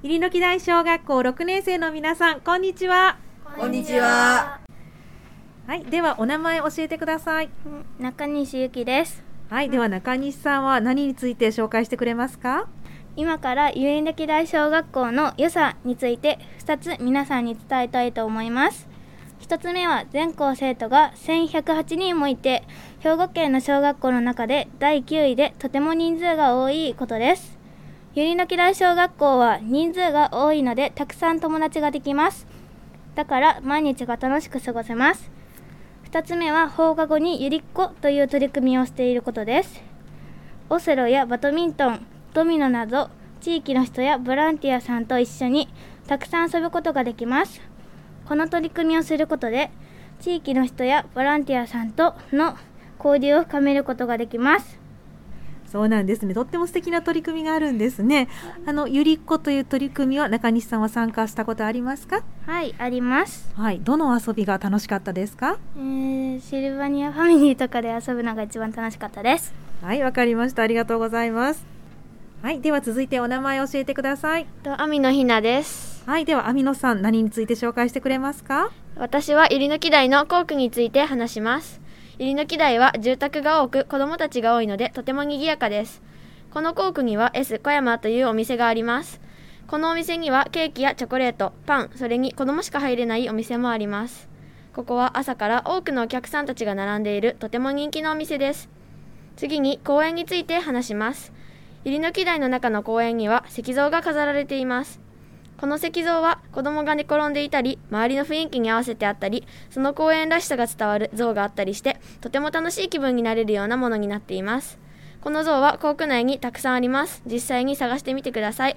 入野木大小学校6年生の皆さんこんにちは。こんにちは。はいではお名前教えてください。中西ゆきです。はいでは中西さんは何について紹介してくれますか？今から有歴大小学校の良さについて2つ皆さんに伝えたいと思います。1つ目は全校生徒が1108人もいて兵庫県の小学校の中で第9位でとても人数が多いことですゆりのき大小学校は人数が多いのでたくさん友達ができます。だから毎日が楽しく過ごせます。2つ目は放課後にゆりっこという取り組みをしていることです。オセロやバドミントンドミノなど地域の人やボランティアさんと一緒にたくさん遊ぶことができます。この取り組みをすることで地域の人やボランティアさんとの交流を深めることができます。そうなんですね。とっても素敵な取り組みがあるんですね。あのゆりっこという取り組みは中西さんは参加したことありますか？はいあります。はいどの遊びが楽しかったですか？えー、シルバニアファミリーとかで遊ぶのが一番楽しかったです。はいわかりました。ありがとうございます。はいでは続いてお名前教えてください。と網野ひなです。はいでは網野さん何について紹介してくれますか？私はゆりの木台の校区について話します入野木台は住宅が多く子供たちが多いのでとても賑やかです。この校区には S 小山というお店があります。このお店にはケーキやチョコレートパンそれに子供しか入れないお店もあります。ここは朝から多くのお客さんたちが並んでいるとても人気のお店です。次に公園について話します。入野木台の中の公園には石像が飾られています。この石像は子供が寝転んでいたり周りの雰囲気に合わせてあったりその公園らしさが伝わる像があったりしてとても楽しい気分になれるようなものになっています。この像は校区内にたくさんあります。実際に探してみてください。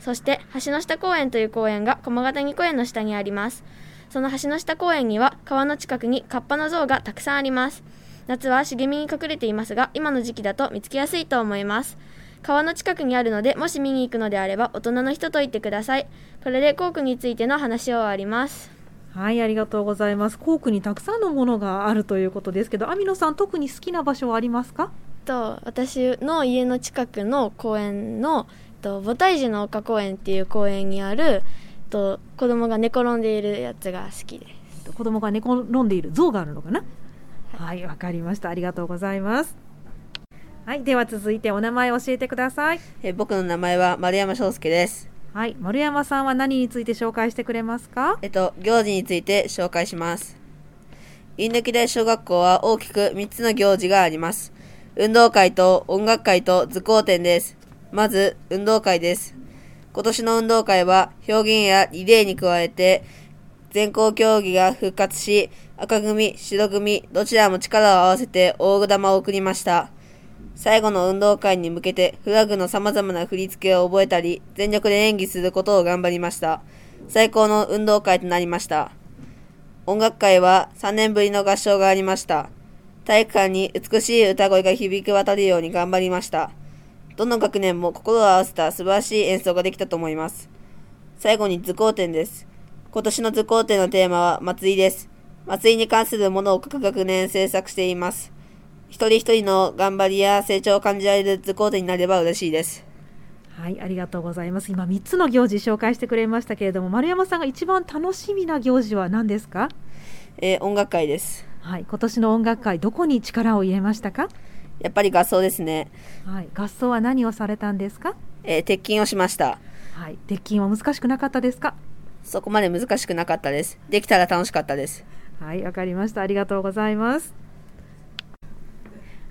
そして橋の下公園という公園が駒ヶ谷公園の下にあります。その橋の下公園には川の近くにカッパの像がたくさんあります。夏は茂みに隠れていますが今の時期だと見つけやすいと思います。川の近くにあるのでもし見に行くのであれば大人の人と行ってください。これで校区についての話を終わります。はいありがとうございます。校区にたくさんのものがあるということですけど網野さん特に好きな場所はありますか？と私の家の近くの公園のと菩提樹の丘公園っていう公園にあると子供が寝転んでいるやつが好きです。子供が寝転んでいる像があるのかな？はいわ、はい、かりました。ありがとうございますはい、では続いてお名前教えてください。え僕の名前は丸山翔介です。はい、丸山さんは何について紹介してくれますか？えっと、行事について紹介します。インドキ大小学校は大きく3つの行事があります。運動会と音楽会と図工展です。まず、運動会です。今年の運動会は表現やリレーに加えて全校競技が復活し、赤組、白組、どちらも力を合わせて大玉を送りました。最後の運動会に向けてフラグの様々な振り付けを覚えたり、全力で演技することを頑張りました。最高の運動会となりました。音楽会は3年ぶりの合唱がありました。体育館に美しい歌声が響き渡るように頑張りました。どの学年も心を合わせた素晴らしい演奏ができたと思います。最後に図工展です。今年の図工展のテーマは祭りです。祭りに関するものを各学年制作しています。一人一人の頑張りや成長を感じられる図工展になれば嬉しいです。はい、ありがとうございます。今3つの行事紹介してくれましたけれども、丸山さんが一番楽しみな行事は何ですか？えー、音楽会です。はい、今年の音楽会どこに力を入れましたか？やっぱり合奏ですね。はい、合奏は何をされたんですか？えー、鉄筋をしました。はい、鉄筋は難しくなかったですか？そこまで難しくなかったです。できたら楽しかったです。はい、わかりました。ありがとうございます。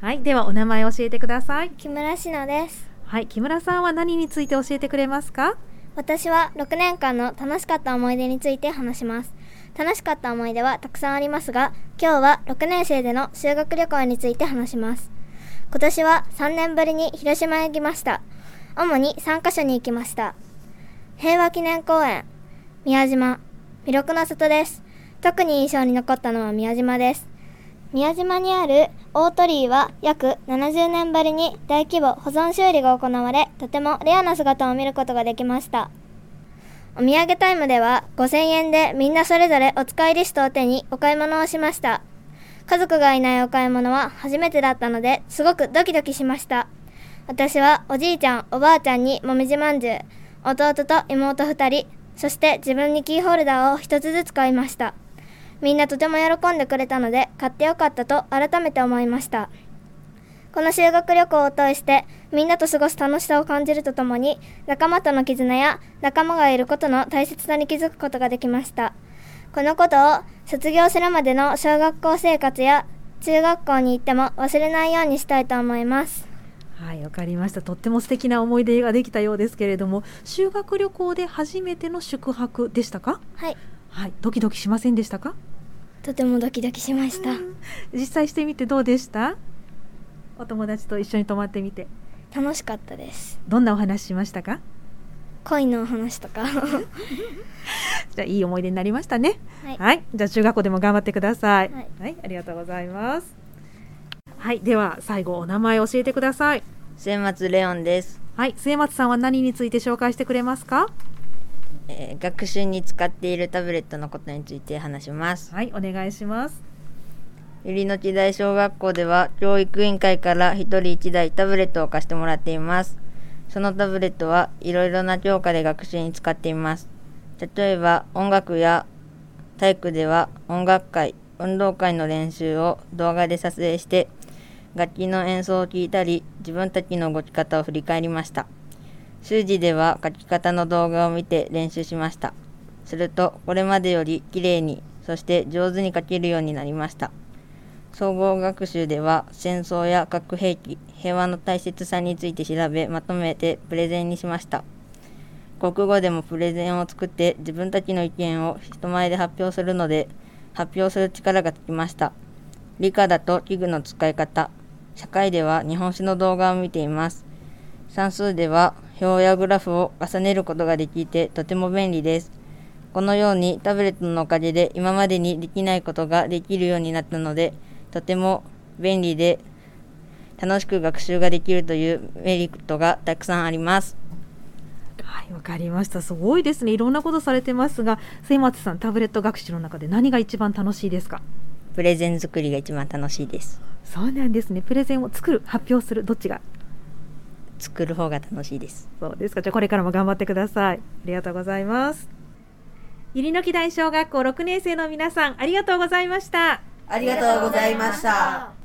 はい、ではお名前教えてください。木村しのです。はい、木村さんは何について教えてくれますか？私は6年間の楽しかった思い出について話します。楽しかった思い出はたくさんありますが、今日は6年生での修学旅行について話します。今年は3年ぶりに広島へ行きました。主に3カ所に行きました。平和記念公園、宮島、魅力の里です。特に印象に残ったのは宮島です。宮島にある大鳥居は約70年ぶりに大規模保存修理が行われ、とてもレアな姿を見ることができました。お土産タイムでは5000円でみんなそれぞれお使いリストを手にお買い物をしました。家族がいないお買い物は初めてだったのですごくドキドキしました。私はおじいちゃん、おばあちゃんにもみじまんじゅう、弟と妹2人、そして自分にキーホルダーを1つずつ買いました。みんなとても喜んでくれたので、買ってよかったと改めて思いました。この修学旅行を通して、みんなと過ごす楽しさを感じるとともに、仲間との絆や仲間がいることの大切さに気づくことができました。このことを卒業するまでの小学校生活や中学校に行っても忘れないようにしたいと思います。はい、わかりました。とっても素敵な思い出ができたようですけれども、修学旅行で初めての宿泊でしたか？はい、はい、ドキドキしませんでしたか？とてもドキドキしました。実際してみてどうでした？お友達と一緒に泊まってみて、楽しかったです。どんなお話しましたか？恋のお話とか。じゃあいい思い出になりましたね。はいはい、じゃあ中学校でも頑張ってください。はいはい、ありがとうございます。はい、では最後お名前教えてください。末松レオンです、はい、末松さんは何について紹介してくれますか？えー学習に使っているタブレットのことについて話します。はい、お願いします。ゆりの木大小学校では教育委員会から一人一台タブレットを貸してもらっています。そのタブレットはいろいろな教科で学習に使っています。例えば音楽や体育では音楽会運動会の練習を動画で撮影して楽器の演奏を聞いたり自分たちの動き方を振り返りました習字では書き方の動画を見て練習しました。するとこれまでよりきれいにそして上手に書けるようになりました。総合学習では戦争や核兵器平和の大切さについて調べまとめてプレゼンにしました。国語でもプレゼンを作って自分たちの意見を人前で発表するので発表する力がつきました。理科だと器具の使い方。社会では日本史の動画を見ています。算数では表やグラフを重ねることができてとても便利ですこのようにタブレットのおかげで今までにできないことができるようになったのでとても便利で楽しく学習ができるというメリットがたくさんありますはい、わかりました。すごいですね。いろんなことされてますが、末松さん、タブレット学習の中で何が一番楽しいですか？プレゼン作りが一番楽しいですそうなんですね。プレゼンを作る、発表する、どっちが？作る方が楽しいですそうですか。じゃあこれからも頑張ってください。ありがとうございます。ゆりのき大小学校6年生の皆さん、ありがとうございました。ありがとうございました